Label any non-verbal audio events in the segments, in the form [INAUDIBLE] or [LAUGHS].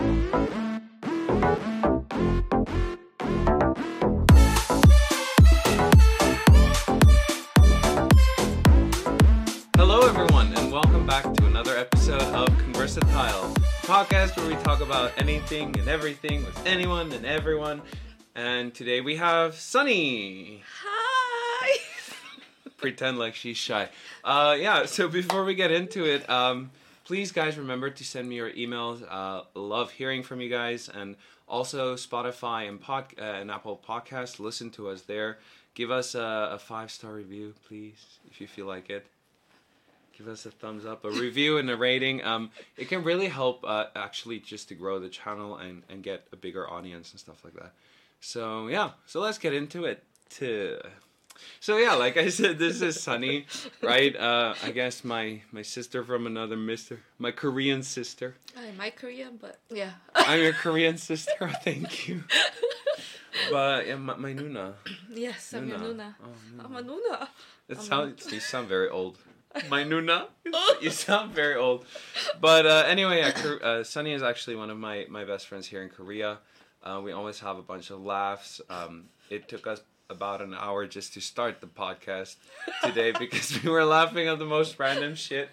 Hello, everyone, and welcome back to another episode of Conversatile, a podcast where we talk about anything and everything with anyone and everyone. And today we have Sunny. Hi. [LAUGHS] Pretend like she's shy. Uh, yeah. So before we get into it, um, please, guys, remember to send me your emails. Uh, love hearing from you guys, and also Spotify and pod uh, and Apple Podcasts. Listen to us there. Give us a, a five star review, please, if you feel like it. Give us a thumbs up, a [LAUGHS] review, and a rating. Um, it can really help uh, actually just to grow the channel and, and get a bigger audience and stuff like that. So yeah, so let's get into it. To so yeah, like I said, this is Sunny, right? Uh, I guess my my sister from another mister, my Korean sister. Hi, my Korean, but yeah. I'm your Korean sister. [LAUGHS] Thank you. But yeah, my, my Nuna. yes, I'm your Nuna. Nuna. Oh, I'm a Nuna. It sounds you sound very old. [LAUGHS] My Nuna, you sound very old. But uh, anyway, yeah, uh, Sunny is actually one of my my best friends here in Korea. Uh, we always have a bunch of laughs. Um, it took us about an hour just to start the podcast today because we were laughing at the most random shit.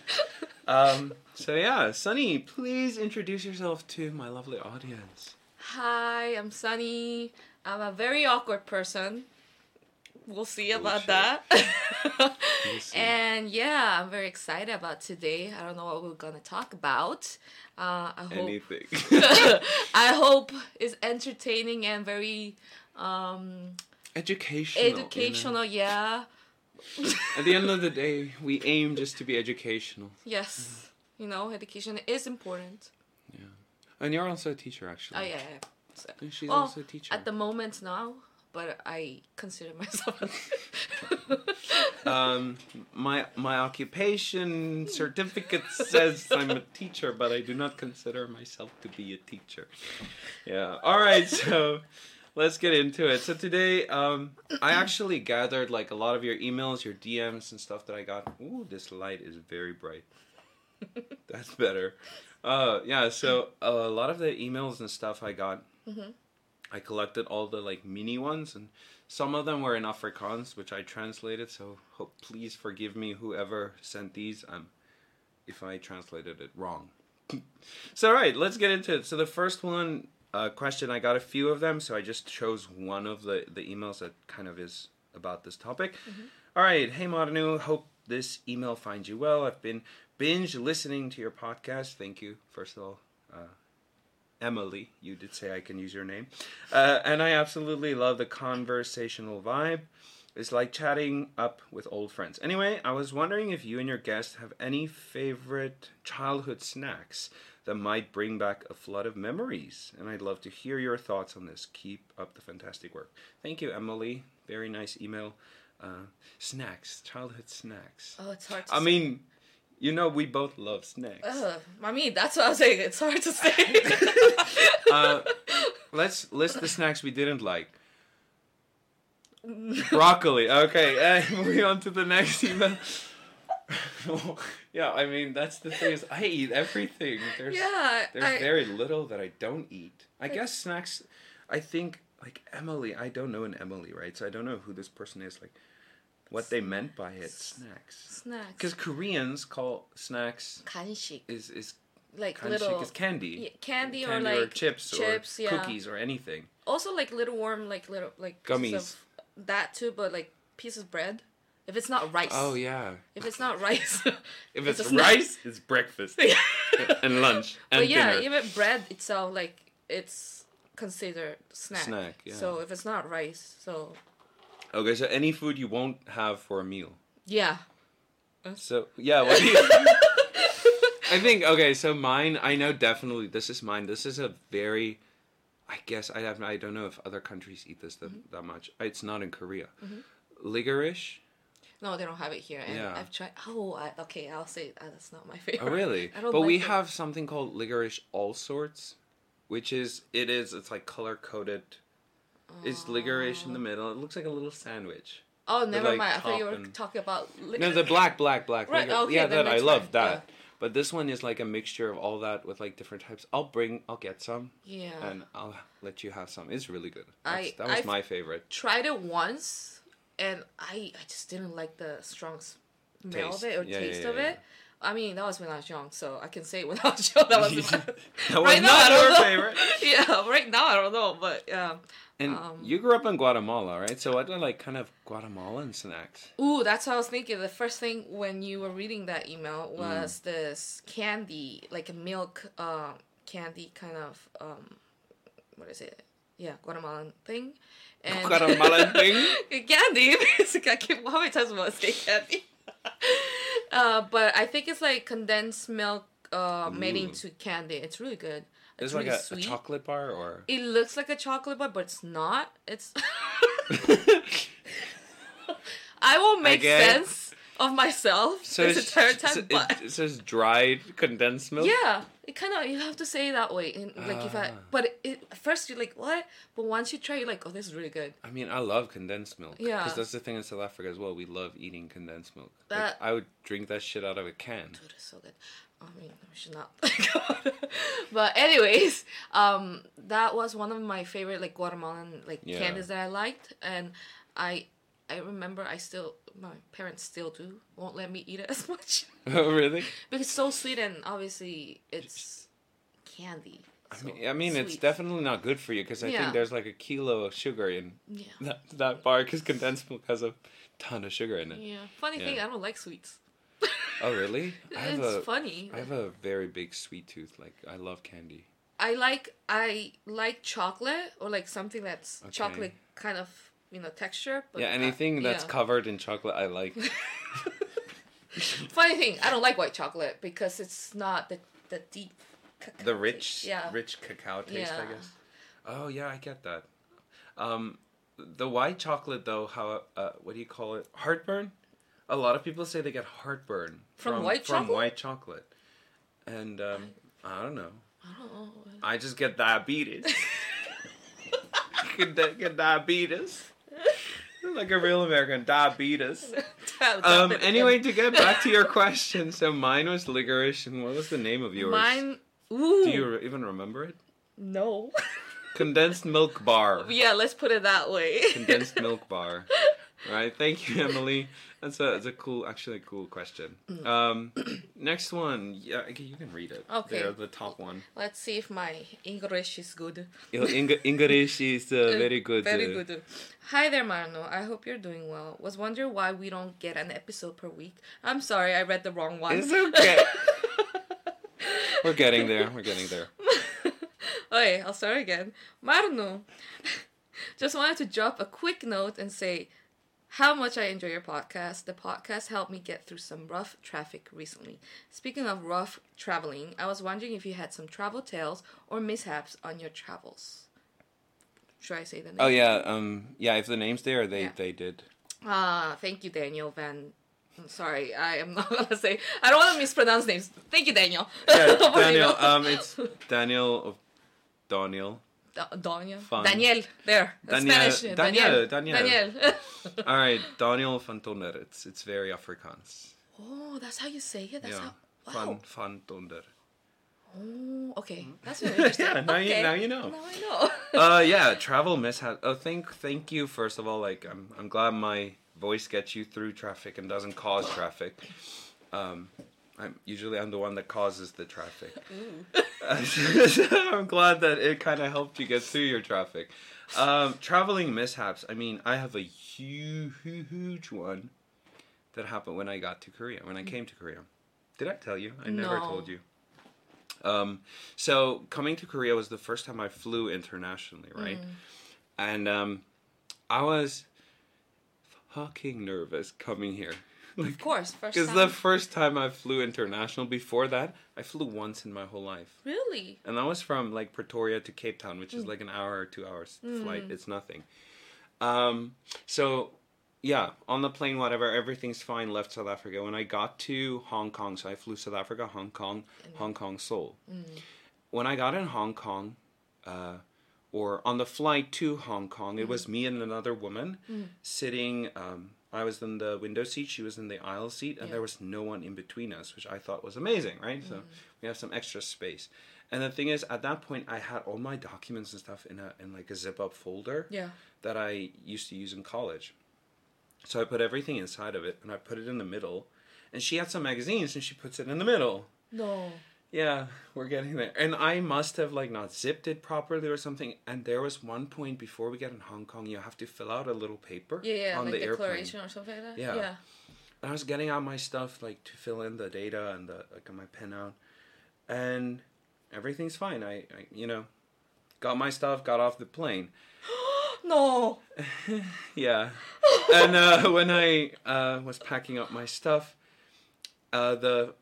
Um, so yeah, Sunny, please introduce yourself to my lovely audience. Hi, I'm Sunny. I'm a very awkward person. We'll see about Bullshit. that. We'll see. and yeah, I'm very excited about today. I don't know what we're gonna talk about. Uh, I hope Anything. [LAUGHS] I hope it's entertaining and very um, educational. you know? educational. Yeah. At the end of the day, we aim just to be educational. Yes. You know, education is important. Yeah, and you're also a teacher, actually. Oh yeah. yeah. So- And She's Well, also a teacher. At the moment now, but I consider myself. [LAUGHS] um, my my occupation certificate says I'm a teacher, but I do not consider myself to be a teacher. Yeah. All right. So let's get into it. So today, um, I actually gathered like a lot of your emails, your DMs, and stuff that I got. Ooh, this light is very bright. [LAUGHS] That's better. Uh, yeah. So a lot of the emails and stuff I got. Mhm. I collected all the like mini ones and some of them were in Afrikaans, which I translated. So hope, please forgive me, whoever sent these, um, if I translated it wrong. [LAUGHS] so all right, let's get into it. So the first one uh, question, I got a few of them, so I just chose one of the the emails that kind of is about this topic. All right, hey Marno, hope this email finds you well. I've been binge listening to your podcast. Thank you, first of all. Uh, Emily, you did say I can use your name. Uh, and I absolutely love the conversational vibe. It's like chatting up with old friends. Anyway, I was wondering if you and your guest have any favorite childhood snacks that might bring back a flood of memories. And I'd love to hear your thoughts on this. Keep up the fantastic work. Thank you, Emily. Very nice email. Uh, snacks, childhood snacks. oh, it's hard. To I say. mean, you know, we both love snacks. Ugh, I mean, that's what I was saying. It's hard to say. [LAUGHS] Uh, [LAUGHS] let's list the snacks we didn't like. Broccoli. Okay, [LAUGHS] uh, moving on to the next email. Yeah, I mean that's the thing is I eat everything. There's yeah, there's I, very little that I don't eat. I guess snacks. I think like Emily. I don't know an Emily, right? So I don't know who this person is. Like what they meant by it. Snacks. snacks. Because Koreans call snacks 간식, is is like little is candy. yeah, candy, or Candy like chips, chips, or yeah. cookies or anything. Also, like little warm, like little like pieces Gummies. Of that too, but like pieces of bread. If it's not rice. Oh yeah. If it's not rice. [LAUGHS] If It's it's, rice, it's breakfast [LAUGHS] [LAUGHS] and lunch and but yeah, dinner. even bread itself, like it's considered snack. Snack, yeah. So if it's not rice, so Okay, so any food you won't have for a meal. yeah. So yeah, what do you? I think okay. So mine, I know definitely this is mine. This is a very, I guess I have. I don't know if other countries eat this that, Mm-hmm. that much. It's not in Korea. Licorice. No, they don't have it here. And Yeah. I've tried. Oh, I, okay. I'll say uh, that's not my [LAUGHS] favorite. Oh really? I don't but we it. have something called licorice all sorts, which is it is it's like color coded. It's licorice in the middle. It looks like a little sandwich. Oh, never like, mind. I thought you were and- talking about. Li- No, the black, black, black. Right, licorice. okay, yeah, that I love that. But this one is like a mixture of all that with like different types. I'll bring, I'll get some, Yeah. and I'll let you have some. It's really good. I- that was I've- my favorite. tried it once and I I just didn't like the strong smell Taste. of it or Yeah, taste yeah, of it. I mean, that was when I was young, so I can say [LAUGHS] when I was young that was [LAUGHS] That [LAUGHS] was right now, not I don't your know. favorite. yeah, right now I don't know, but yeah. And Um, you grew up in Guatemala, right? So what are like kind of Guatemalan snacks? Ooh, that's what I was thinking. The first thing when you were reading that email Mm. was this candy, like a milk uh, candy kind of um, what is it? Yeah, Guatemalan thing. And Guatemalan thing? [LAUGHS] candy. Basically, [LAUGHS] I keep how many times I say candy? [LAUGHS] uh, but I think it's like condensed milk uh, made Ooh. into candy. It's really good. It's It's like really a, a sweet. chocolate bar or. It looks like a chocolate bar, but it's not. It's. I will make Again? sense of myself So this it's, entire time, so but it, says dried condensed milk. yeah, it kind of you have to say it that way. And like if I, Ah. but it, it, first you're like what, but once you try, you're like, oh, this is really good. I mean, I love condensed milk. Yeah. Because that's the thing in South Africa as well. We love eating condensed milk. Like, I would drink that shit out of a can. Dude, it's so good. I mean, we should not. [LAUGHS] but anyways, um, that was one of my favorite like Guatemalan like Yeah. candies that I liked, and I I remember I still my parents still do won't let me eat it [LAUGHS] as much [LAUGHS] oh, really? because it's so sweet and obviously it's candy. I mean, I mean it's definitely not good for you because I Yeah. think there's like a kilo of sugar in yeah. that, that bar because condensed milk has a ton of sugar in it. Yeah. Funny Yeah. thing, I don't like sweets. [LAUGHS] Oh, really? I have it's a, funny. I have a very big sweet tooth. Like, I love candy. I like I like chocolate or like something that's Okay. chocolate kind of you know texture. But yeah, uh, anything that's yeah. covered in chocolate, I like. [LAUGHS] Funny thing, I don't like white chocolate because it's not the the deep. cacao the taste. rich, Yeah. rich cacao taste, I guess. Oh yeah, I get that. Um, the white chocolate though, how uh, what do you call it? Heartburn. A lot of people say they get heartburn From white from chocolate? white chocolate, and um, I don't know. I don't know. I just get diabetes. [LAUGHS] get, get diabetes. Like a real American, diabetes. [LAUGHS] Um, anyway, to get back to your question, so mine was licorice, and what was the name of yours? mine. Ooh. Do you re- even remember it? No. Condensed milk bar. [LAUGHS] yeah, let's put it that way. Condensed milk bar. [LAUGHS] Right. Thank you, Emily. That's a that's a cool, actually a cool question. Um, next one. Yeah, okay, you can read it. Okay. There, the top one. Let's see if my English is good. Your Eng- English is uh, [LAUGHS] very good. Very uh, good. Hi there, Marno. I hope you're doing well. Was wondering why we don't get an episode per week. I'm sorry, I read the wrong one. It's okay. [LAUGHS] We're getting there. We're getting there. [LAUGHS] okay, I'll start again. Marno, just wanted to drop a quick note and say how much I enjoy your podcast. The podcast helped me get through some rough traffic recently. Speaking of rough traveling, I was wondering if you had some travel tales or mishaps on your travels. Should I say the name? Oh yeah. Um. Yeah. If the name's there, they Yeah. they did. Ah, thank you, Daniel Van. I'm sorry, I am [LAUGHS] not gonna say. I don't want to mispronounce names. Thank you, Daniel. Yeah, [LAUGHS] What do you Daniel. Um. It's [LAUGHS] Daniel of Daniel. Da- Daniel. Fun. Daniel. There. Daniel- Spanish. Daniel, Daniel. Daniel. Daniel. [LAUGHS] All right, Daniel van Tonder. It's it's very Afrikaans. oh, that's how you say it. That's yeah. how. Van Wow. van Tonder. Oh, okay. That's really [LAUGHS] interesting. Yeah, now you- okay. now you know. Now I know. [LAUGHS] uh yeah travel mishap oh thank thank you first of all like i'm i'm glad my voice gets you through traffic and doesn't cause traffic um i'm usually i'm the one that causes the traffic. [LAUGHS] [LAUGHS] I'm glad that it kind of helped you get through your traffic. Um traveling mishaps i mean i have a huge huge one that happened when i got to korea when i came to korea. Did i tell you? I never No. told you. Um, so coming to Korea was the first time I flew internationally, right? And um, I was fucking nervous coming here. Of course, first Because the first time I flew international, before that, I flew once in my whole life. really? And that was from like Pretoria to Cape Town, which is Mm. like an hour or two hours flight. It's nothing. Um, so yeah, on the plane, whatever, everything's fine. Left South Africa. When I got to Hong Kong, so I flew South Africa, Hong Kong, Hong Kong, Seoul. When I got in Hong Kong, uh, or on the flight to Hong Kong, it was me and another woman sitting um, I was in the window seat, she was in the aisle seat, and Yeah. there was no one in between us, which I thought was amazing, right? So Mm-hmm. we have some extra space. And the thing is, at that point, I had all my documents and stuff in a in like a zip up folder Yeah. that I used to use in college. So I put everything inside of it, and I put it in the middle. And she had some magazines, and she puts it in the middle. No. Yeah, we're getting there. And I must have like not zipped it properly or something. And there was one point before we get in Hong Kong, you have to fill out a little paper Yeah, yeah, on like the airplane. declaration or something like that. Yeah. Yeah. And I was getting out my stuff like to fill in the data and the like my pen out, and everything's fine. I, I you know, got my stuff, got off the plane. [GASPS] No. [LAUGHS] Yeah. and uh, [LAUGHS] when I uh, was packing up my stuff, uh, the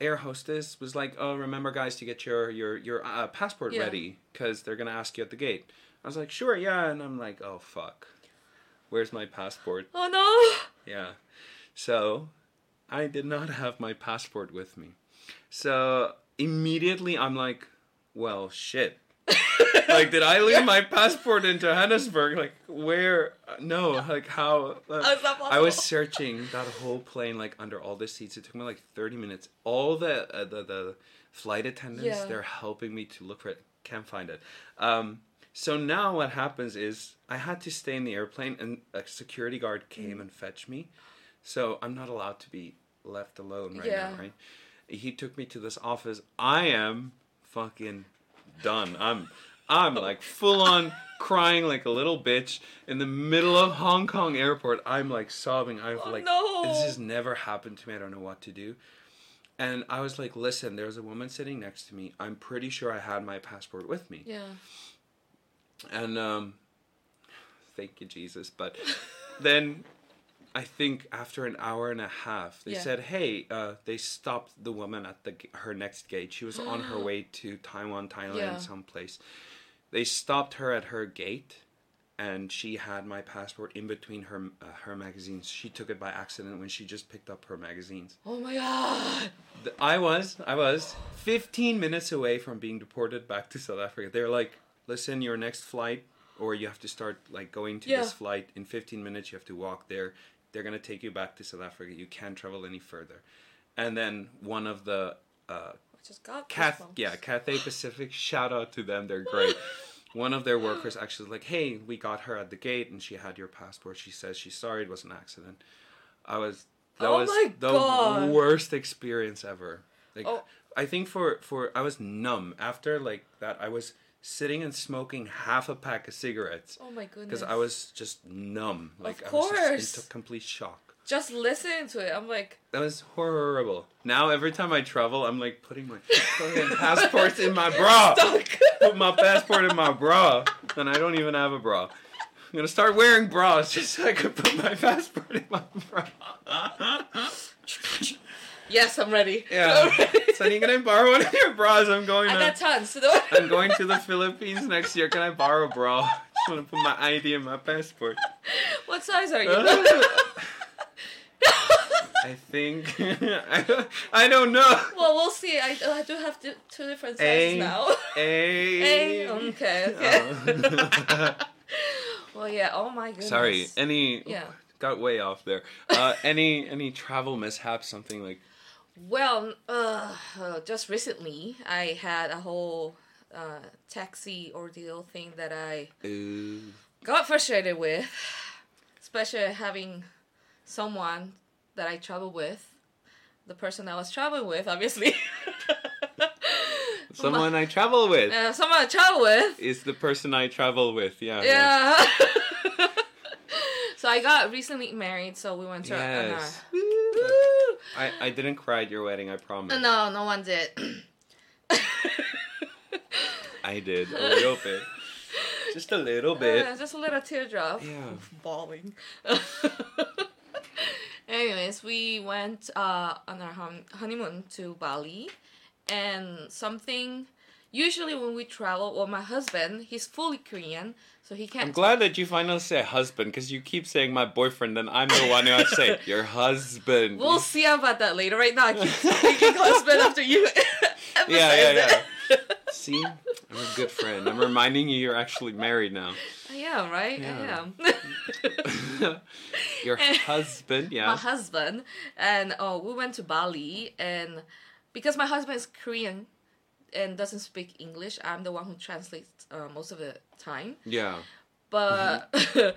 air hostess was like, "Oh, remember, guys, to get your your your uh, passport Yeah. ready because they're gonna ask you at the gate." I was like, "Sure, yeah," and I'm like, "Oh fuck, where's my passport?" Oh no. [LAUGHS] Yeah. So, I did not have my passport with me. So immediately I'm like, "Well, shit." [LAUGHS] like, did I leave my passport in Johannesburg? Like, where? No, like how? uh, How is that I was searching that whole plane, like under all the seats. It took me like thirty minutes. All the uh, the the flight attendants, Yeah. they're helping me to look for it. Can't find it. Um, so now what happens is I had to stay in the airplane, and a security guard came and fetched me. So I'm not allowed to be left alone right Yeah. now, right? He took me to this office. I am fucking done. I'm I'm like full on crying like a little bitch in the middle of Hong Kong airport. I'm like sobbing. I'm Oh, like no. this has never happened to me. I don't know what to do. And I was like, listen, there's a woman sitting next to me. I'm pretty sure I had my passport with me. Yeah. And um thank you Jesus, but [LAUGHS] then I think after an hour and a half, they Yeah. said, "Hey, uh, they stopped the woman at the her next gate. She was on her [GASPS] way to Taiwan, Thailand, Yeah. someplace. They stopped her at her gate, and she had my passport in between her uh, her magazines. She took it by accident when she just picked up her magazines. Oh my god. I was I was 15 minutes away from being deported back to South Africa. They're like, "Listen, your next flight or you have to start like going to Yeah. this flight in 15 minutes. You have to walk there. They're going to take you back to South Africa. You can't travel any further." And then one of the uh just got Cath yeah, Cathay Pacific, shout out to them. They're great. [LAUGHS] One of their workers actually was like, "Hey, we got her at the gate and she had your passport. She says she's sorry it was an accident." I was that Oh was the God. worst experience ever. Like Oh. I think for for I was numb after like that. I was sitting and smoking half a pack of cigarettes Oh my goodness. because I was just numb. Like I was just into complete shock. Just listening to it. I'm like, That was horrible. Now every time I travel, I'm like putting my fucking passports in my bra. [LAUGHS] stuck. Put my passport in my bra, and I don't even have a bra. I'm gonna start wearing bras just so I can put my passport in my bra. yes, I'm ready. Yeah. I'm ready. Sunny, can I borrow one of your bras? I'm going I to. got tons. So don't- I'm [LAUGHS] going to the Philippines next year. Can I borrow a bra? I [LAUGHS] just want to put my ID in my passport. what size are you? I think [LAUGHS] I, don't know. well, we'll see. I, I do have two, two different sizes A- now. A. A, okay, okay. Oh. [LAUGHS] Well, yeah. Oh my goodness. Sorry. Any Yeah. got way off there. Uh, [LAUGHS] any any travel mishaps? Something like Well, uh, uh, just recently, I had a whole uh, taxi ordeal thing that I ooh, got frustrated with, especially having someone that I travel with, the person I was traveling with, obviously. [LAUGHS] someone I travel with uh, someone I travel with. is the person I travel with. Yeah. Yeah. [LAUGHS] so I got recently married, so we went to Yes. an, uh, I, I didn't cry at your wedding. I promise. No, no one did. [LAUGHS] I did a little bit. Just a little bit. Uh, just a little teardrop. Yeah. Bawling. Anyways, we went uh, on our honeymoon to Bali, and something. Usually, when we travel, well, my husband, he's fully Korean, so he can't. I'm glad that you finally say husband because you keep saying my boyfriend, and I'm the one who to say [LAUGHS] your husband. We'll see about that later. Right now, I keep [LAUGHS] thinking husband after you. [LAUGHS] yeah, yeah, yeah. See, [LAUGHS] I'm a good friend. I'm reminding you you're actually married now. I am, right? Yeah. I am. [LAUGHS] Your And- husband, yeah. my husband and oh we went to bali and because my husband is korean and doesn't speak english i'm the one who translates uh, most of the time Yeah. but [LAUGHS]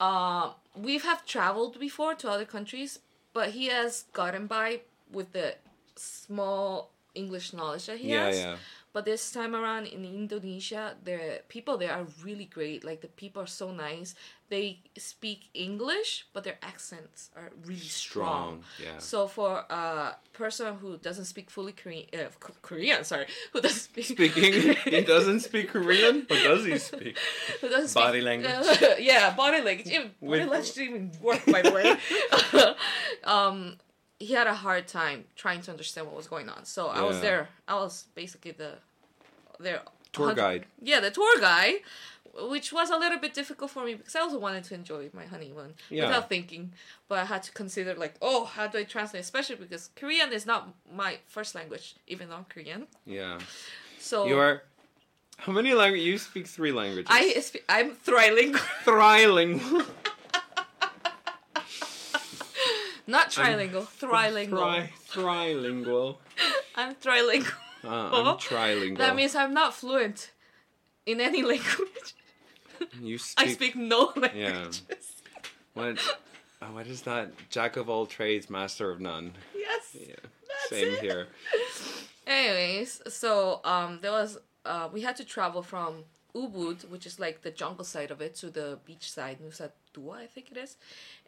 uh, we have traveled before to other countries but he has gotten by with the small english knowledge that he Yeah, has yeah. But this time around in Indonesia, the people there are really great. Like the people are so nice. They speak English, but their accents are really strong. Strong. Yeah. So for a person who doesn't speak fully Korean, uh, Korean, sorry, who doesn't speak Speaking, [LAUGHS] he doesn't speak Korean, or does he speak? who doesn't Body speak, language. uh, [LAUGHS] yeah, body language. Body With- language didn't even work, by the way. [LAUGHS] um, he had a hard time trying to understand what was going on. So I was there. I was basically the their Tour guide. Yeah, the tour guide, which was a little bit difficult for me because I also wanted to enjoy my honeymoon Yeah. without thinking. But I had to consider like, oh, how do I translate? Especially because Korean is not my first language, even though I'm Korean. Yeah. So You are. How many languages? You speak three languages. I spe- I'm trilingual, trilingual. [LAUGHS] not trilingual, trilingual. Tri- trilingual. [LAUGHS] I'm trilingual. Uh, I'm trilingual. That means I'm not fluent in any [LAUGHS] language. you speak. I speak no languages. What? Oh, what is that? Jack of all trades, master of none. Yes. Yeah. That's Same it. here. [LAUGHS] Anyways, so um, there was uh, we had to travel from Ubud, which is like the jungle side of it, to the beach side, Nusa Dua, I think it is,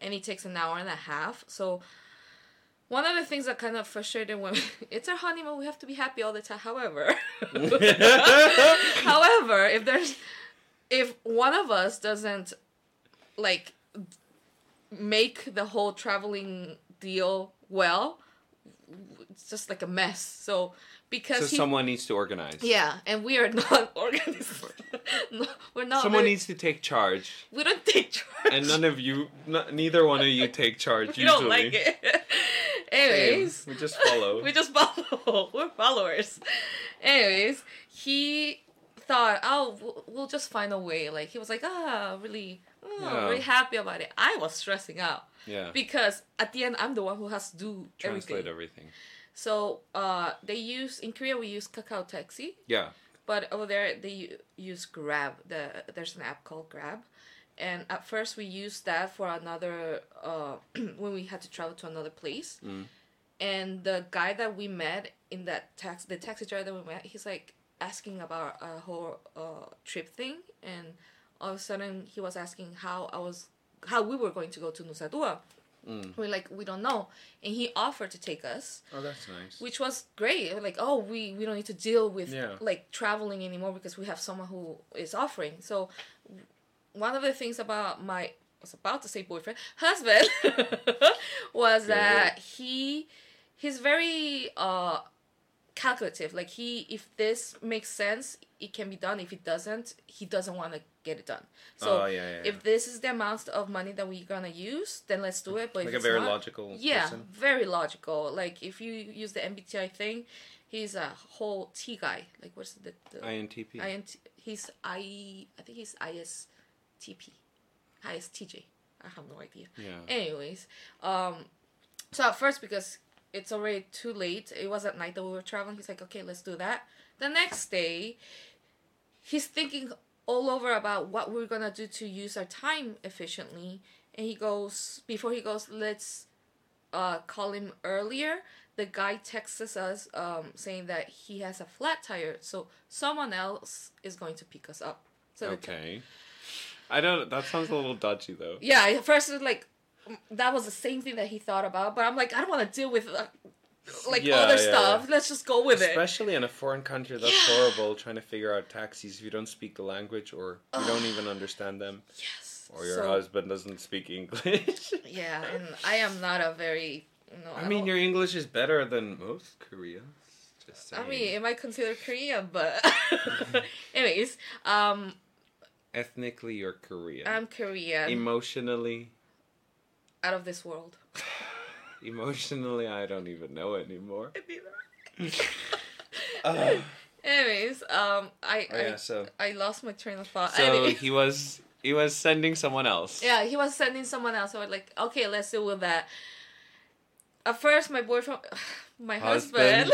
and it takes an hour and a half. So one of the things that kind of frustrated when [LAUGHS] it's our honeymoon, we have to be happy all the time. However, [LAUGHS] however, if there's if one of us doesn't like make the whole traveling deal well, it's just like a mess. So because So he, someone needs to organize. yeah, and we are [LAUGHS] not organized. no, [LAUGHS] we're not. Someone very- needs to take charge, [LAUGHS] We don't take charge. and none of you, n- neither one of you take charge. we usually. don't like it. Same. Anyways, we just follow. we just follow. We're followers. Anyways, he thought, oh, we'll, just find a way. Like he was like, ah, really, oh, Yeah. really happy about it. I was stressing out yeah. because at the end, I'm the one who has to do Translate everything. everything. So uh, they use in Korea we use Kakao Taxi, Yeah. but over there they use Grab. The there's an app called Grab, and at first we used that for another uh, [CLEARS THROAT] when we had to travel to another place. Mm. And the guy that we met in that tax, the taxi driver that we met, he's like asking about a whole uh, trip thing, and all of a sudden he was asking how I was, how we were going to go to Nusa Dua. Mm. We're like, we don't know, and he offered to take us Oh, that's nice. which was great. Like, oh, we we don't need to deal with Yeah. like traveling anymore because we have someone who is offering. So, one of the things about my I was about to say boyfriend [LAUGHS] husband [LAUGHS] was that he he's very uh calculative. Like he if this makes sense, it can be done. If it doesn't, he doesn't want to get it done. So oh yeah, yeah. yeah. if this is the amount of money that we're gonna use, then let's do it. But like a it's very not, logical yeah, person. very logical. Like if you use the MBTI thing, he's a whole T guy. Like what's the, the INTP. INT? He's I I think he's ISTP, ISTJ. I have no idea. yeah. Anyways, um, so at first because it's already too late, it was at night that we were traveling. He's like, okay, let's do that. The next day, he's thinking all over about what we're gonna do to use our time efficiently, and he goes before he goes, let's uh, call him earlier. The guy texts us um, saying that he has a flat tire, so someone else is going to pick us up. So Okay. I don't. That sounds a little dodgy though. yeah, at first it was like that was the same thing that he thought about, but I'm like, I don't want to deal with uh, like Yeah, other yeah, stuff. yeah. Let's just go with it. Especially in a foreign country, that's horrible. Trying to figure out taxis if you don't speak the language or you don't even understand them, Yes. or your So, husband doesn't speak English. [LAUGHS] Yeah, and I am not a very no. I mean, your English is better than most Koreans. Just saying. I mean, it might consider Korean, but [LAUGHS] [LAUGHS] anyways, um, ethnically, you're Korean. I'm Korean, Emotionally, out of this world. [SIGHS] emotionally, I don't even know anymore. [LAUGHS] Uh, [LAUGHS] [LAUGHS] Anyways, um, I Oh, I, so I lost my train of thought. so Anyway. he was he was sending someone else. Yeah, he was sending someone else. So I was like, okay, let's deal with that. At first, my boyfriend, [SIGHS] my husband,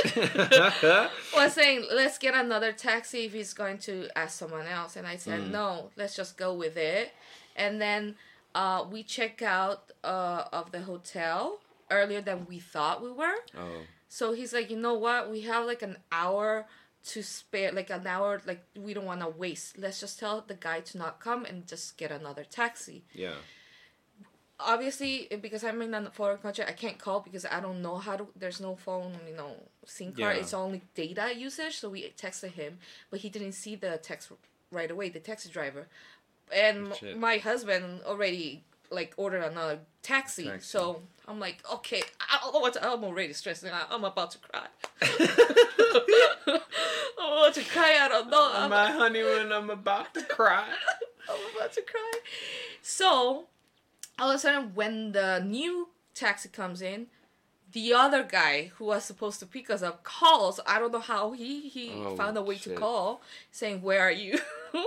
was saying, let's get another taxi if he's going to ask someone else. And I said, Mm. no, let's just go with it. And then uh, we check out uh, of the hotel earlier than we thought we were. oh. So he's like, you know what? We have like an hour to spare, like an hour, like we don't want to waste. Let's just tell the guy to not come and just get another taxi. Yeah. Obviously, because I'm in a foreign country, I can't call because I don't know how to. There's no phone, you know, SIM card. Yeah. It's only data usage. So we texted him, but he didn't see the text right away. The taxi driver, and Shit. my husband already like ordered another taxi. Taxi. So I'm like, okay, I don't know what to, I'm already stressed out. I'm about to cry. [LAUGHS] I'm about to cry. I don't know. On my honeymoon, I'm about to cry. [LAUGHS] I'm about to cry. So all of a sudden, when the new taxi comes in, the other guy who was supposed to pick us up calls. I don't know how he he Oh, found a way shit. to call, saying, "Where are you?" [LAUGHS]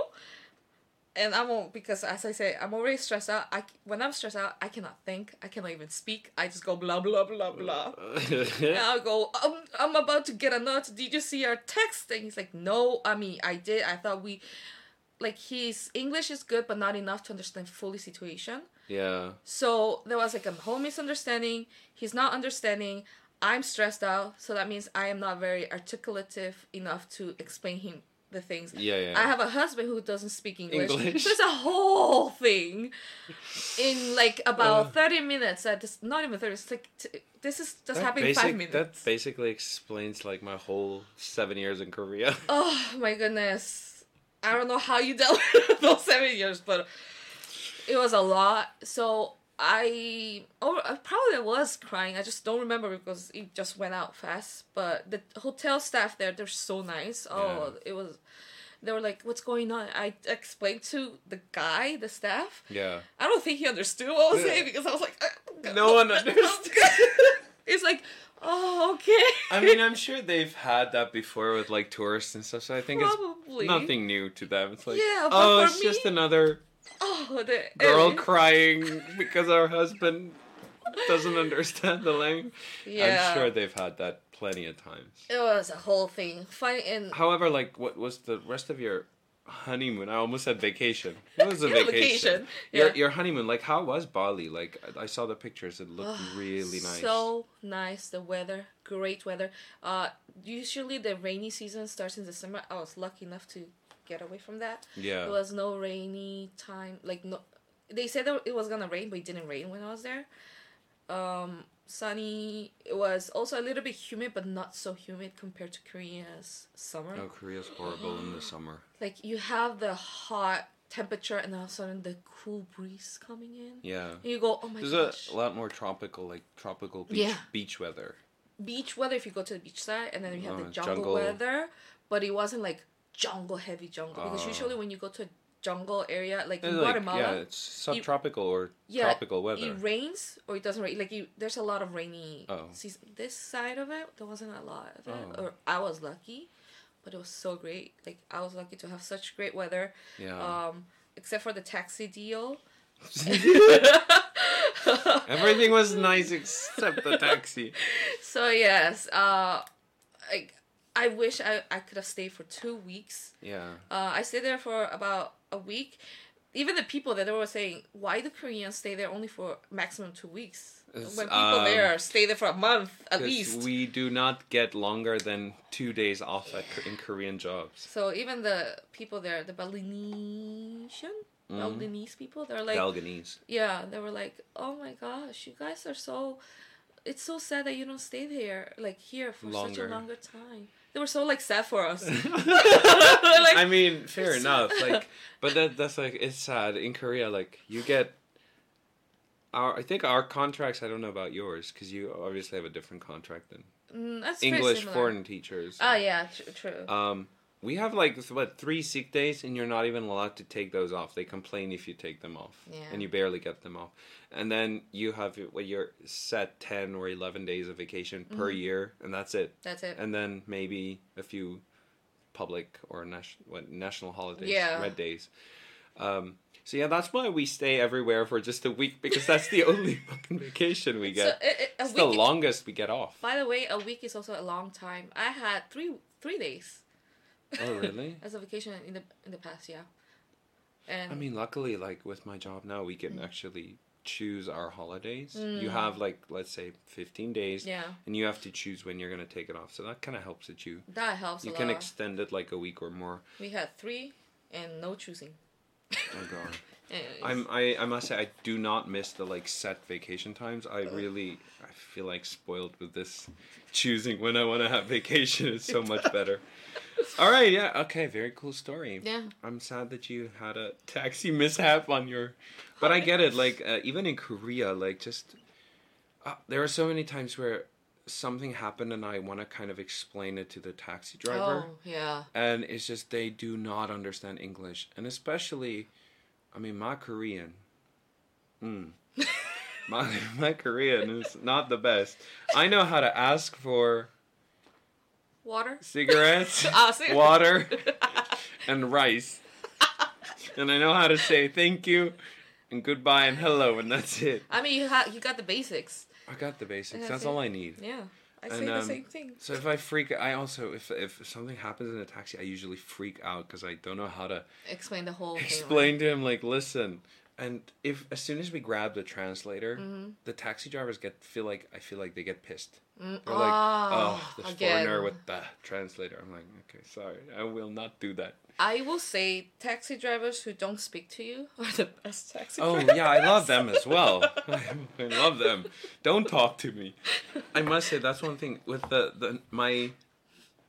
and I'm all, because as I say, I'm already stressed out. I when I'm stressed out, I cannot think. I cannot even speak. I just go blah blah blah blah. Uh, [LAUGHS] and I'll go, I'm, I'm about to get a note. Did you see our text? And he's like, no, I mean, I did. I thought we, like, his English is good, but not enough to understand fully situation. yeah. So there was like a whole misunderstanding. He's not understanding. I'm stressed out. So that means I am not very articulative enough to explain him the things. Yeah, yeah. I have a husband who doesn't speak English. English. It's a whole thing in like about 30 minutes. Uh, this, not even 30. It's like, t- this is just happening basic- five minutes. That basically explains like my whole seven years in Korea. [LAUGHS] Oh my goodness. I don't know how you dealt [LAUGHS] with those seven years, but it was a lot. So I oh I probably was crying. I just don't remember because it just went out fast. But the hotel staff there, they're so nice. Oh, it was. They were like, "What's going on?" I explained to the guy, the staff. yeah. I don't think he understood what I was Yeah. saying because I was like, "Uh, No one understood. [LAUGHS] it's like, oh, okay. I mean, I'm sure they've had that before with like tourists and stuff. So I think it's Probably. it's nothing new to them. It's like, Yeah, but oh, it's just another oh, the girl crying because our husband doesn't understand the language. Yeah. I'm sure they've had that plenty of times. It was a whole thing. Funny and However, like, what was the rest of your honeymoon? I almost said vacation. It [LAUGHS] was a vacation. vacation, Your yeah. your honeymoon, like, how was Bali? Like, I I saw the pictures. It looked really nice. So nice. The weather, great weather. Uh, usually the rainy season starts in December. I was lucky enough to get away from that. yeah. It was no rainy time. Like no, they said that it was gonna rain, but it didn't rain when I was there. Um, sunny. It was also a little bit humid, but not so humid compared to Korea's summer. Oh, Korea's horrible in the [GASPS] summer. Like you have the hot temperature, and all of a sudden the cool breeze coming in. Yeah. And you go, oh my There's gosh. a lot more tropical, like tropical beach Yeah. beach weather. beach weather if you go to the beach side, and then you have Oh, the jungle, jungle. weather, but it wasn't like jungle heavy jungle because Oh. usually when you go to a jungle area like in like, Guatemala, yeah, it's subtropical or yeah, tropical weather. it rains or it doesn't rain. Like you, there's a lot of rainy. Oh. season. This side of it, there wasn't a lot of it, Oh. or I was lucky, but it was so great. Like I was lucky to have such great weather. yeah. Um, except for the taxi deal. [LAUGHS] Everything was nice except the taxi. [LAUGHS] So yes, uh, I I wish I, I could have stayed for two weeks. Yeah. Uh, I stayed there for about a week. Even the people there, they were saying, "Why do Koreans stay there only for maximum two weeks? It's, when people um, there stay there for a month at least." we do not get longer than two days off at, in Korean jobs. So even the people there, the Balinesian, Mhm. Balinese people, they're like, Balinese. yeah, they were like, "Oh my gosh, you guys are so." It's so sad that you don't stay there, like here, for such a longer time. They were so like sad for us. [LAUGHS] like, I mean, fair it's- enough. Like, but that that's like it's sad in Korea. Like, you get our. I think our contracts. I don't know about yours because you obviously have a different contract than mm, that's English foreign teachers. Oh yeah, tr- true. Um, we have like what three sick days, and you're not even allowed to take those off. They complain if you take them off, Yeah. and you barely get them off. And then you have what you're set ten or eleven days of vacation per Mm-hmm. year, and that's it. That's it. And then maybe a few public or national what national holidays, Yeah. red days. Um, so yeah, that's why we stay everywhere for just a week because that's the [LAUGHS] only fucking vacation we get. it, a it's the longest we get off. by the way, a week is also a long time. I had three three days Oh really? [LAUGHS] as a vacation in the in the past, yeah. And I mean, luckily, like with my job now, we can actually choose our holidays. You Mm. have like let's say fifteen days, yeah, and you have to choose when you're gonna take it off. So that kind of helps that you that helps you can lot. extend it like a week or more. we had three and no choosing. Oh god. [LAUGHS] I'm I, I must say I do not miss the like set vacation times. I really I feel like spoiled with this choosing when I want to have vacation. is so much [LAUGHS] better. All right, yeah, okay, very cool story. yeah. I'm sad that you had a taxi mishap on your, but I get it. Like uh, even in Korea, like just uh, there are so many times where something happened and I want to kind of explain it to the taxi driver Oh yeah. and it's just they do not understand English, and especially, I mean, my Korean, mm, [LAUGHS] my my Korean is not the best. I know how to ask for Water. cigarettes, [LAUGHS] cigarettes. water, [LAUGHS] and rice, and I know how to say thank you, and goodbye and hello, and that's it. I mean, you had you got the basics. I got the basics. That's all I need. Yeah, I And, say the um, same thing. So if I freak, I also if if something happens in a taxi, I usually freak out because I don't know how to Explain the whole thing. right? explain to him like listen and if as soon as we grab the translator Mm-hmm. the taxi drivers get feel like i feel like they get pissed Mm, they're like oh, oh this again. foreigner with the translator i'm like okay sorry i will not do that I will say taxi drivers who don't speak to you [LAUGHS] are the best taxi oh drivers. yeah i love them as well [LAUGHS] [LAUGHS] i love them don't talk to me i must say that's one thing with the, the my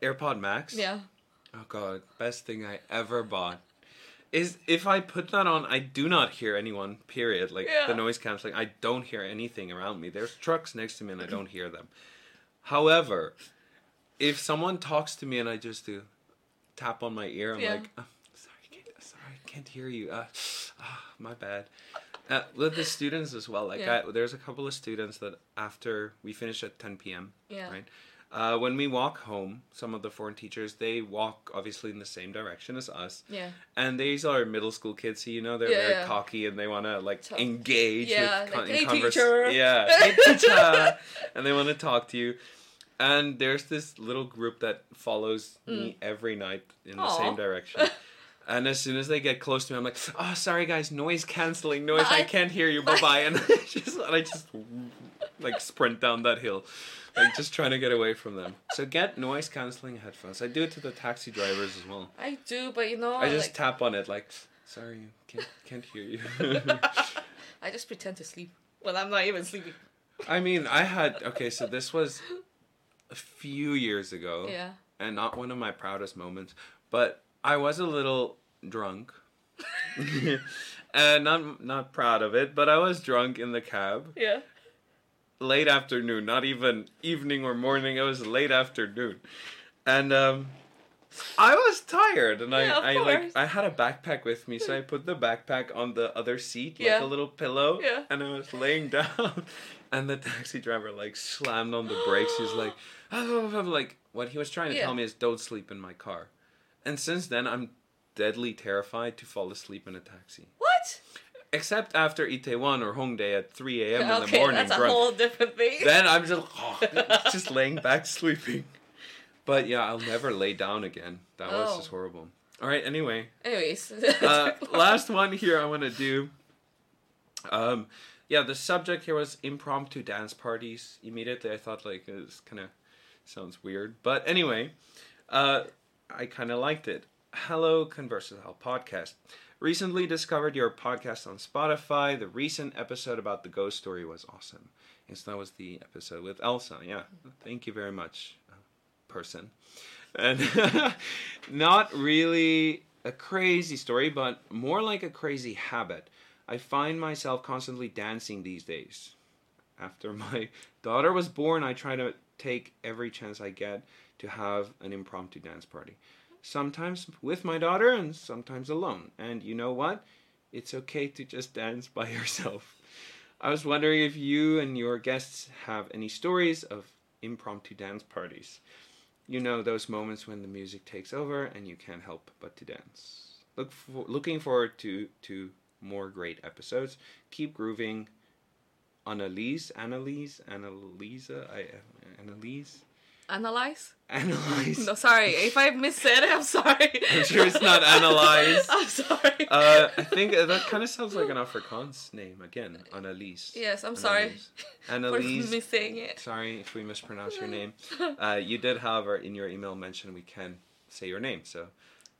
airpod max Yeah. Oh god, best thing I ever bought. Is if I put that on, I do not hear anyone. Period. Like Yeah. the noise canceling, I don't hear anything around me. There's trucks next to me, and I don't hear them. However, if someone talks to me and I just do tap on my ear, I'm Yeah. like, oh, sorry, can't, sorry, I can't hear you. Uh, ah, my bad. Uh, with the students as well. Like, Yeah. I, there's a couple of students that after we finish at 10 p.m. Yeah. Right. Uh, when we walk home, some of the foreign teachers they walk obviously in the same direction as us, Yeah. and these are middle school kids, so you know they're Yeah, very yeah. cocky and they want to like Talk. engage Yeah, with like, in "Hey, convers- teacher." Yeah, [LAUGHS] hey teacher, and they want to talk to you. And there's this little group that follows me every night in the Mm. Same direction. [LAUGHS] And as soon as they get close to me, I'm like, "Oh, sorry, guys, noise canceling, noise. I can't hear you. Bye bye." [LAUGHS] And I just, and I just like sprint down that hill, like just trying to get away from them. So get noise canceling headphones. I do it to the taxi drivers as well. I do, but you know, I just like, tap on it like, "Sorry, can't can't hear you." [LAUGHS] I just pretend to sleep Well, I'm not even sleeping. I mean, I had okay. So this was a few years ago, Yeah. and not one of my proudest moments, but I was a little drunk. [LAUGHS] [LAUGHS] and not not proud of it, but I was drunk in the cab. Yeah. Late afternoon, not even evening or morning. It was late afternoon, and um, I was tired, and Yeah, I, I like. I had a backpack with me, so I [LAUGHS] put the backpack on the other seat, like Yeah. a little pillow, Yeah. and I was laying [LAUGHS] down, and the taxi driver like slammed on the brakes. He's like, [GASPS] I'm like, what he was trying to Yeah. tell me is don't sleep in my car, and since then I'm deadly terrified to fall asleep in a taxi. What? Except after Itaewon or Hongdae at 3 a.m. in the morning. that's a whole different thing. then I'm just [LAUGHS] just laying back sleeping. But yeah, I'll never lay down again. That was Oh. just horrible. All right. Anyway, Anyways, [LAUGHS] uh, last one here I want to do. Um, yeah, the subject here was impromptu dance parties. Immediately, I thought like it's kind of sounds weird, but anyway, uh, I kind of liked it. Hello, Conversatile podcast. Recently discovered your podcast on Spotify. The recent episode about the ghost story was awesome. Yes, that was the episode with Elsa. Yeah, thank you very much, uh, person. And [LAUGHS] not really a crazy story, but more like a crazy habit. I find myself constantly dancing these days. After my [LAUGHS] daughter was born, I try to take every chance I get to have an impromptu dance party. Sometimes with my daughter and sometimes alone. And you know what? It's okay to just dance by [LAUGHS] yourself. I was wondering if you and your guests have any stories of impromptu dance parties. you know those moments when the music takes over and you can't help but to dance. Look for, looking forward to to more great episodes. Keep grooving. Annalise, Annalise, Annalisa, I, Annalise, Analyze? Analyze. No, sorry. If I missaid it, I'm sorry. I'm sure it's not analyze. [LAUGHS] I'm sorry. Uh, I think that kind of sounds like an Afrikaans name again. Annalise. yes, I'm sorry [LAUGHS] for Annalise. missing it. Sorry if we mispronounce your [LAUGHS] name. Uh, you did, however, in your email mention we can say your name, so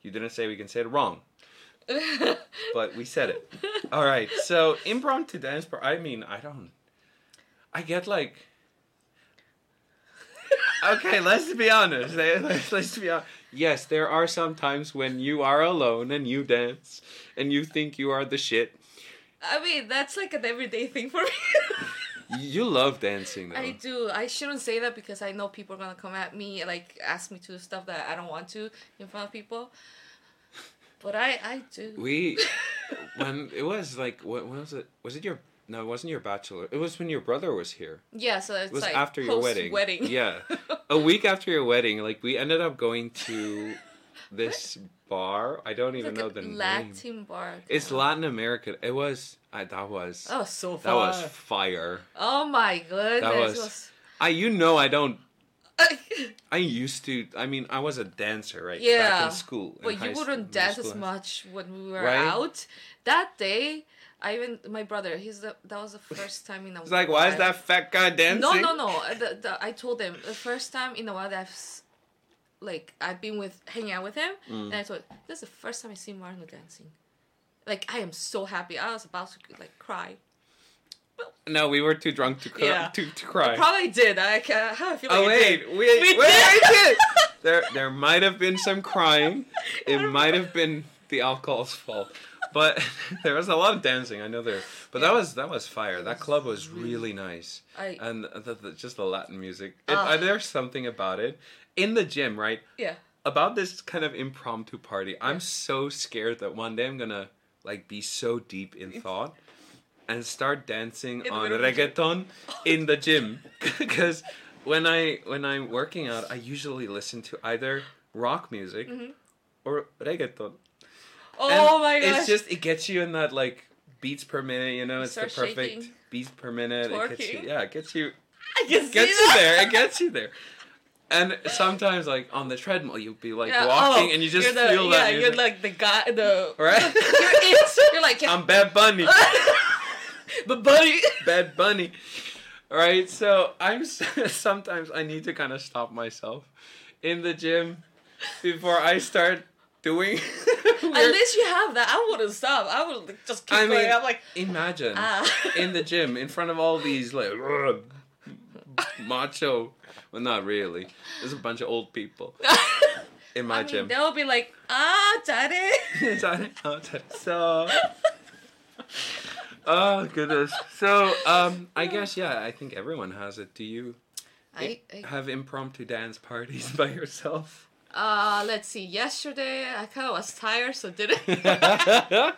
you didn't say we can say it wrong, but we said it. All right. So impromptu dance. Par- I mean, I don't. I get like. Okay, let's be honest. Let's, let's be honest. Yes, there are some times when you are alone and you dance and you think you are the shit. I mean, that's like an everyday thing for me. You love dancing though. I do. I shouldn't say that because I know people are gonna come at me, like ask me to do stuff that I don't want to in front of people. But I, I do. We [LAUGHS] when it was like what when was it? Was it your no? It wasn't your bachelor. It was when your brother was here. yeah, so it's It was like after your wedding. Wedding. [LAUGHS] Yeah, a week after your wedding. Like we ended up going to [LAUGHS] this bar. I don't even like know the name. Latin bar. It's. Latin America. It was. I that was. Oh, so far. that was fire. Oh my goodness. That was- I you know I don't. [LAUGHS] I used to. I mean, I was a dancer, right? Back Yeah. in school. in but you wouldn't dance as much when we were Right? out. That day, I even my brother. He's the that was the [LAUGHS] first time in a It's like, why is that fat guy dancing? No, no, no. The, the, I told him the first time in a while that I've like I've been with hanging out with him, Mm. and I told this is the first time I see Marno dancing. Like I am so happy. I was about to like cry. No, we were too drunk to cry. Yeah. To, to cry. I probably did. I, ca- I have a feeling Oh wait, did. wait, We wait, did. I did. There, there might have been some crying. [LAUGHS] It might have been the alcohol's fault, but [LAUGHS] there was a lot of dancing. I know there, but that was that was fire. That club was really nice, I and the, the, just the Latin music. It, Ah. uh, there's something about it in the gym, right? yeah. About this kind of impromptu party. I'm so scared that one day I'm gonna like be so deep in thought. And start dancing In on middle of the gym. reggaeton in the gym [LAUGHS] because when I when I'm working out, I usually listen to either rock music or reggaeton. Mm-hmm. Oh And my gosh. It's just it gets you in that like beats per minute. You know, it's the perfect shaking. beats per minute. It gets you, yeah, it gets you I can see gets you there. It gets you there. And sometimes, like on the treadmill, you'll be like Yeah, walking, oh, and you just the, feel yeah, that. you're like the guy, the right. [LAUGHS] you're it. You're like yeah, I'm Bad Bunny. [LAUGHS] [LAUGHS] but Bunny. [LAUGHS] Bad Bunny. Right. So I'm [LAUGHS] sometimes I need to kind of stop myself in the gym before I start doing. At least you have that. I wouldn't stop. I would just keep I going. mean, I'm like, Imagine ah. in the gym in front of all these like macho. Well, not really. There's a bunch of old people in my I mean, gym. they'll be like, ah, daddy, daddy. so. Oh goodness. So, um, [LAUGHS] I guess yeah. I think everyone has it. Do you I, I, have impromptu dance parties by yourself? uh, let's see. Yesterday, I kind of was tired, so didn't. [LAUGHS]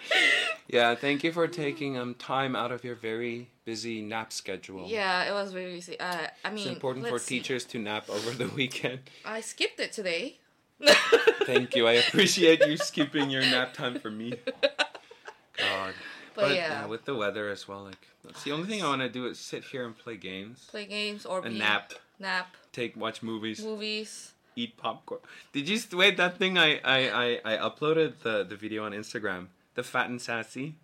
yeah. Thank you for taking um time out of your very busy nap schedule. yeah, it was very easy. Uh, I mean, It's important for see. teachers to nap over the weekend. I skipped it today. Thank you. I appreciate you skipping your nap time for me. [LAUGHS] God. But, yeah, with the weather as well, like that's the only thing I want to do is sit here and play games, play games or and be, nap, nap, take watch movies, movies. eat popcorn. Did you wait that thing? I I I, I uploaded the the video on Instagram. The fat and sassy.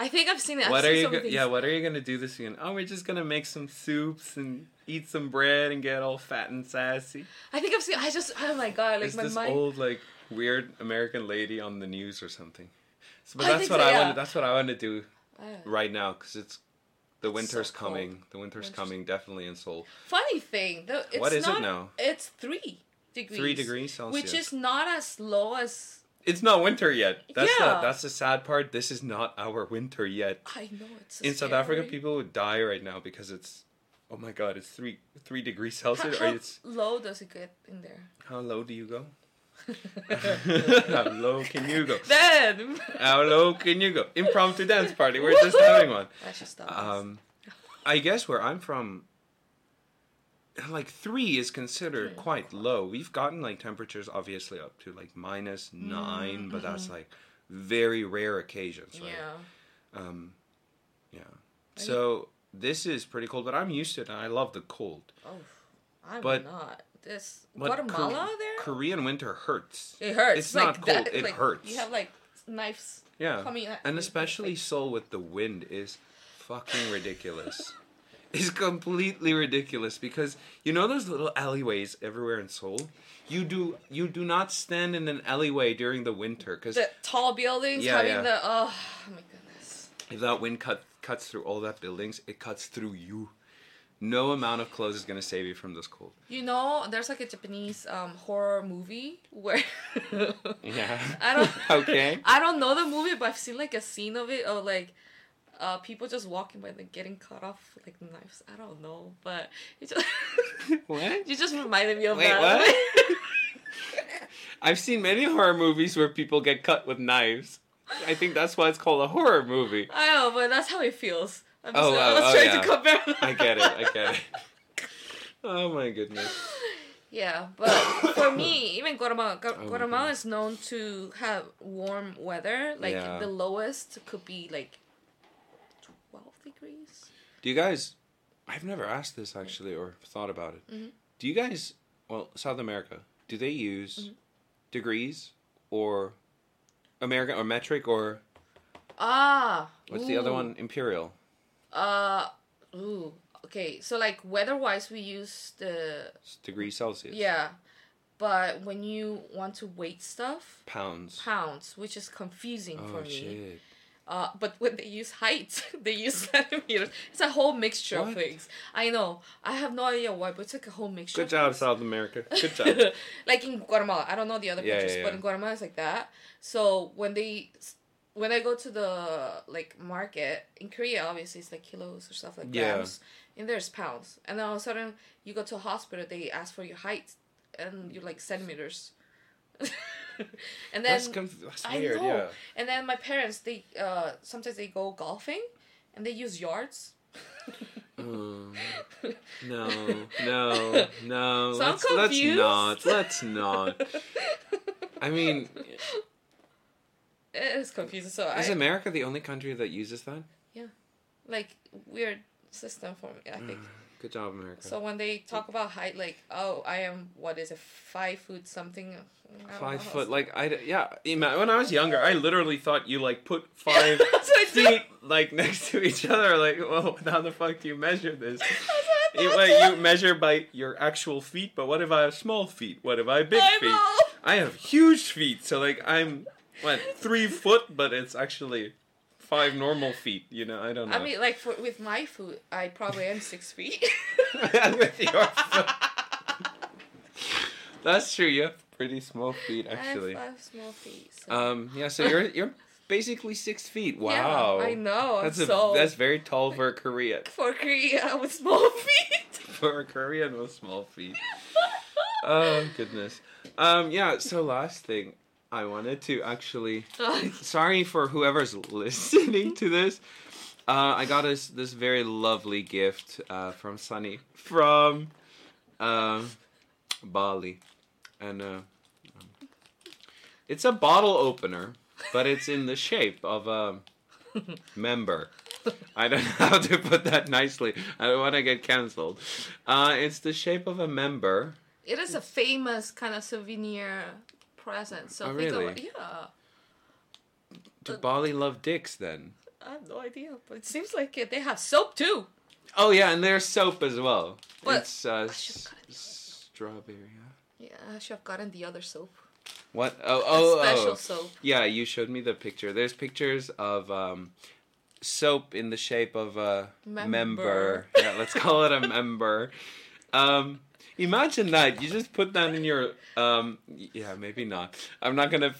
I think I've seen it. I've what seen are you? Go- yeah. What are you gonna do this weekend? Oh, we're just gonna make some soups and eat some bread and get all fat and sassy. I think I've seen. I just. Oh my god! Like Is my this mind. old like weird American lady on the news or something? So, but I that's what so, I yeah. want. That's what I want to do Uh, right now because it's the winter's cold. coming. The winter's Winter's- coming definitely in Seoul. funny thing, though, it's What is it not, now? It's three degrees. Three degrees Celsius. which is not as low as It's not winter yet. That's Yeah. the that's the sad part. This is not our winter yet. I know it's. in South. Africa, people would die right now because it's. Oh my God! It's three three degrees Celsius. how it's low does it get in there? how low do you go? [LAUGHS] how low can you go? then How low can you go? Impromptu dance party. We're just having one. I should stop. Um, I guess where I'm from, like three is considered quite low. We've gotten like temperatures obviously up to like minus nine, but that's like very rare occasions, right? Yeah. Um, yeah. So this is pretty cold, but I'm used to it. and I love the cold. Oh, I'm But- not. This But Guatemala there. Korean winter hurts. it hurts. It's like not cold. that- it like, hurts. You have like knives yeah. coming at And especially Like, Seoul with the wind is fucking ridiculous. [LAUGHS] it's completely ridiculous because you know those little alleyways everywhere in Seoul. You do you do not stand in an alleyway during the winter because the tall buildings Yeah, having yeah. the oh my goodness. if that wind cut cuts through all that buildings, it cuts through you. No amount of clothes is gonna save you from this cold. You know, there's like a Japanese um, horror movie where [LAUGHS] Yeah. [LAUGHS] I don't [LAUGHS] okay. I don't know the movie, but I've seen like a scene of it of like uh, people just walking by and getting cut off with like knives. I don't know, but it just What? you just reminded me of Wait, that. what? I've seen many horror movies where people get cut with knives. I think that's why it's called a horror movie. I know, but that's how it feels. I'm just, Oh, I oh, was oh, trying yeah. to compare. I get it. I get it. [LAUGHS] Oh my goodness. Yeah, but for me, [COUGHS] even Guatemala, Gu- Oh Guatemala is known to have warm weather. Like Yeah. the lowest could be like twelve degrees. Do you guys? I've never asked this actually or thought about it. Mhm. Do you guys? Well, South America. Do they use Mm-hmm. degrees or American or metric or Ah. what's the other one? Imperial. Uh. Ooh. Okay. So like weather-wise, we use the It's degrees Celsius. yeah, but when you want to weight stuff, Pounds. pounds, which is confusing for Oh me. shit. Uh, but when they use height, [LAUGHS] they use centimeters. It's a whole mixture of things. I know. I have no idea why, but it's like a whole mixture. Good job. South America. [LAUGHS] Good job. like in Guatemala, I don't know the other Yeah, countries, yeah, but in Guatemala it's like that. So when they, when I go to the like market in Korea, obviously it's like kilos or stuff like Yeah. grams, and there's pounds. And then all of a sudden you go to a hospital, they ask for your height, and you're like centimeters. [LAUGHS] and then that's conf- that's I weird. know. Yeah. and then my parents, they uh sometimes they go golfing, and they use yards. Um, [LAUGHS] [LAUGHS] no, no, no. So let's, let's not. Let's not. I mean, It is confusing. So is I America the only country that uses that? Yeah, like weird system for me. I ah, think. Good job, America. So when they talk about height, like, oh, I am what is it, five foot something? Five foot, like I yeah. When I was younger, I literally thought you like put [LAUGHS] five That's what I did. feet like next to each other. Like, [LAUGHS] well, how the fuck do you measure this? That's what I You, you measure by your actual feet, but what if I have small feet? What if I have big I feet? know. I have huge feet, so like I'm what three foot, but it's actually five normal feet. You know, I don't know. I mean, like for with my foot, I probably am six feet. [LAUGHS] with your foot. That's true. You have pretty small feet, actually. I have five small feet. So. Um, yeah. So you're you're basically six feet. [LAUGHS] Yeah, Wow. I know. That's I'm a, so that's very tall for a Korean. [LAUGHS] for Korea with small feet. For a Korean with small feet. Oh goodness. Um, yeah. So last thing, I wanted to actually. [LAUGHS] Sorry for whoever's listening to this. Uh, I got us this very lovely gift uh, from Sunny from uh, Bali, and uh, it's a bottle opener, but it's in the shape of a member. I don't know how to put that nicely. I don't want to get canceled. Uh, it's the shape of a member. it is a famous kind of souvenir present. So Oh, think really? of, yeah. Do Uh, Bali love dicks then? I have no idea, but it seems like it, they have soap too. Oh yeah, and there's soap as well. But it's uh, s- gotten the other strawberry. Huh? Yeah, I should have gotten the other soap. What? Oh, A oh, special oh. soap. Yeah, you showed me the picture. There's pictures of um, soap in the shape of a member. Member. Yeah, let's call it a member. [LAUGHS] Um, imagine that. You just put that in your. Um, yeah, maybe not. I'm not gonna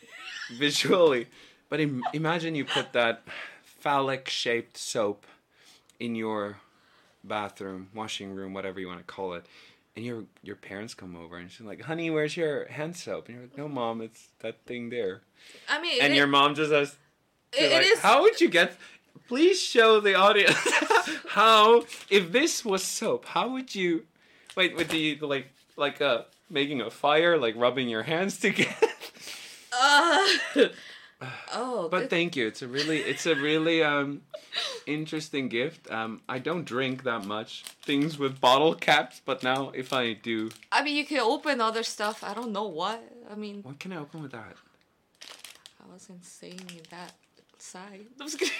[LAUGHS] visually, but Im- imagine you put that phallic shaped soap in your bathroom, washing room, whatever you want to call it. And your your parents come over and she's like, "Honey, where's your hand soap?" And you're like, "No, mom, it's that thing there." I mean, and it, your mom just has it, like, is. how would you get please show the audience [LAUGHS] how if this was soap how would you Wait, what do you like? Like uh, making a fire, like rubbing your hands [LAUGHS] together. Uh, oh, But good. thank you. It's a really, it's a really um, interesting gift. Um, I don't drink that much things with bottle caps, but now if I do, I mean, you can open other stuff. I don't know what. I mean, what can I open with that? I wasn't saying that side. [LAUGHS] I'm just kidding.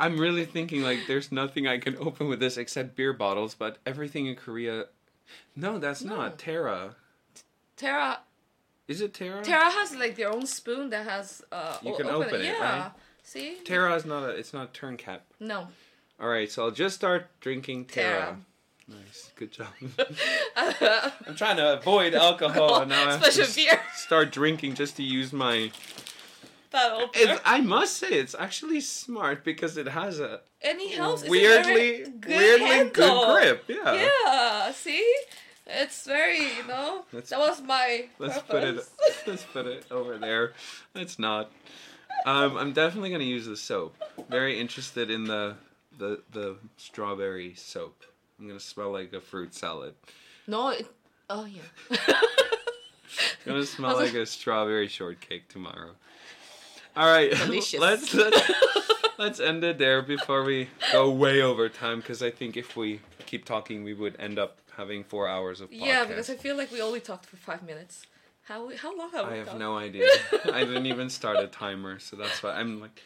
I'm really thinking like there's nothing I can open with this except beer bottles, but everything in Korea. No, that's No. not Terra. Terra, Is it Terra? Terra has like their own spoon that has. Uh, You can open it, Yeah. right? See? Terra is not a. It's not a turn cap. No. All right, so I'll just start drinking Terra. Terra. Nice, good job. [LAUGHS] I'm trying to avoid alcohol, [LAUGHS] and now I have to beer. start drinking just to use my. That. It's, I must say, it's actually smart because it has a helps. it's weirdly, good weirdly handle. good grip. Yeah. Yeah. See? It's very, you know. Let's- that was my Let's purpose. put it. [LAUGHS] Let's put it over there. Let's not. Um, I'm definitely gonna use the soap. Very interested in the the the strawberry soap. I'm gonna smell like a fruit salad. no. It, oh yeah. It's [LAUGHS] gonna smell [LAUGHS] like a strawberry shortcake tomorrow. All right, Delicious. [LAUGHS] let's let's [LAUGHS] let's end it there before we go way over time because I think if we keep talking, we would end up having four hours of podcast. yeah, because I feel like we only talked for five minutes. How how long have we I have talked? no idea. [LAUGHS] I didn't even start a timer, so that's why I'm like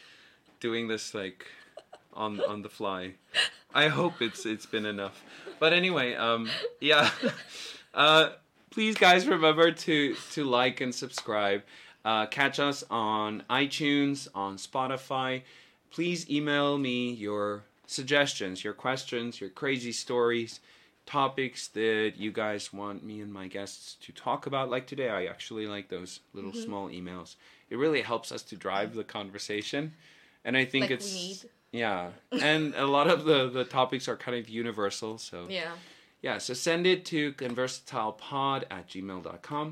doing this like on on the fly. I hope it's it's been enough. But anyway, um yeah. Uh please guys remember to to like and subscribe. Uh catch us on iTunes, on Spotify. Please email me your suggestions, your questions, your crazy stories topics that you guys want me and my guests to talk about like today i actually like those little Mm-hmm. small emails it really helps us to drive the conversation and i think Like it's yeah and a lot of the the topics are kind of universal so Yeah. yeah so send it to conversatilepod at gmail.com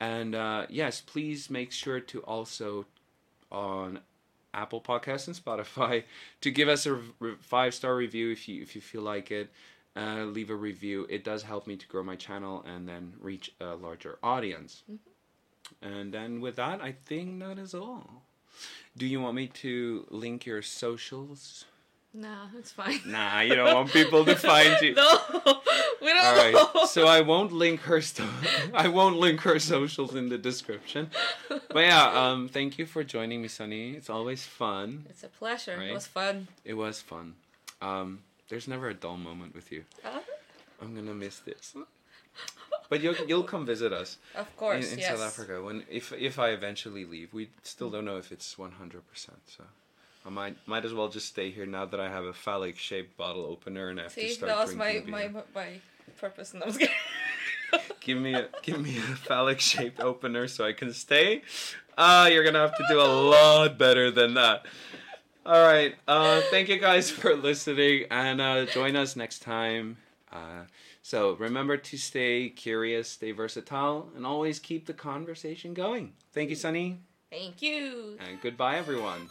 and uh, yes please make sure to also on apple podcasts and spotify to give us a re- five star review if you if you feel like it. Uh, leave a review. It does help me to grow my channel and then reach a larger audience. And then with that i think that is all. Do you want me to link your socials Nah, it's fine. nah you don't want people to find you [LAUGHS] no, we don't all know. so I won't link her sto- [LAUGHS] I won't link her socials in the description. [LAUGHS] But yeah, um, thank you for joining me, Sunny. It's always fun. It's a pleasure. Right? It was fun. It was fun. Um, there's never a dull moment with you. Uh, I'm gonna miss this. But you'll you'll come visit us of in, course, in yes. South Africa when if if I eventually leave. We still don't know if it's 100. percent So. I might might as well just stay here now that I have a phallic shaped bottle opener and I have to See, start that was my, my my purpose, and I was give me a give me a phallic shaped opener so I can stay. Ah, you're gonna have to do a lot better than that. All right. Uh, thank you guys for listening, and uh, join us next time. Uh, so remember to stay curious, stay versatile, and always keep the conversation going. Thank you, Sunny, Thank you. and goodbye, everyone.